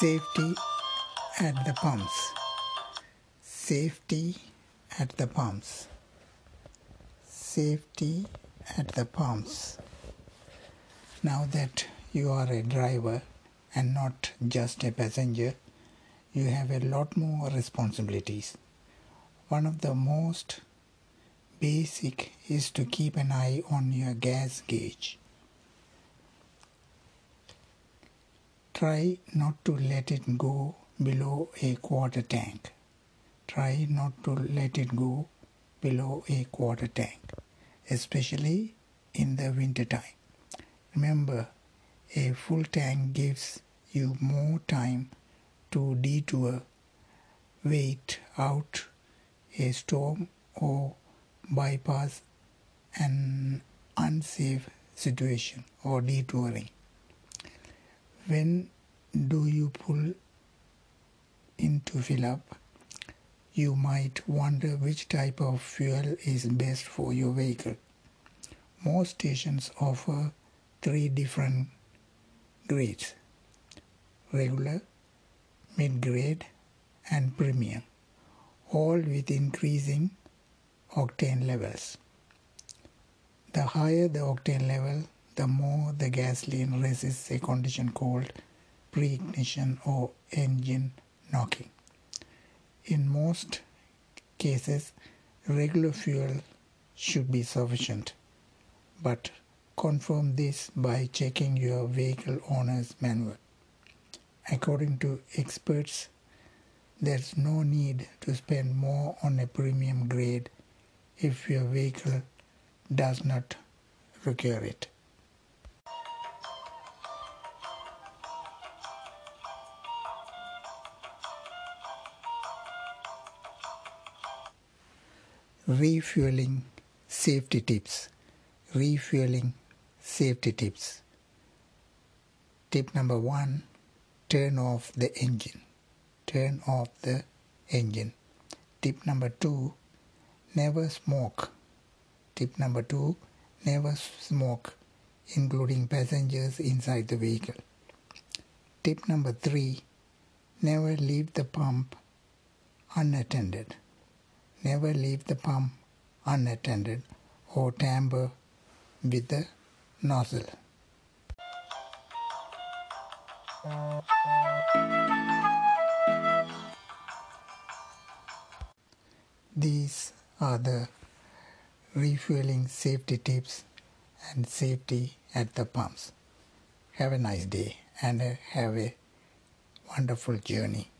Safety at the pumps. Safety at the pumps. Safety at the pumps. Now that you are a driver and not just a passenger, you have a lot more responsibilities. One of the most basic is to keep an eye on your gas gauge. Try not to let it go below a quarter tank. Try not to let it go below a quarter tank, especially in the winter time. Remember, a full tank gives you more time to detour, wait out a storm, or bypass an unsafe situation or detouring. When do you pull in to fill up? You might wonder which type of fuel is best for your vehicle. Most stations offer three different grades regular, mid grade, and premium, all with increasing octane levels. The higher the octane level, the more the gasoline resists a condition called pre-ignition or engine knocking. In most cases, regular fuel should be sufficient, but confirm this by checking your vehicle owner's manual. According to experts, there's no need to spend more on a premium grade if your vehicle does not require it. Refueling safety tips. Refueling safety tips. Tip number 1 turn off the engine. Turn off the engine. Tip number 2 never smoke. Tip number 2 never smoke including passengers inside the vehicle. Tip number 3 never leave the pump unattended Never leave the pump unattended or tamper with the nozzle. These are the refueling safety tips and safety at the pumps. Have a nice day and have a wonderful journey.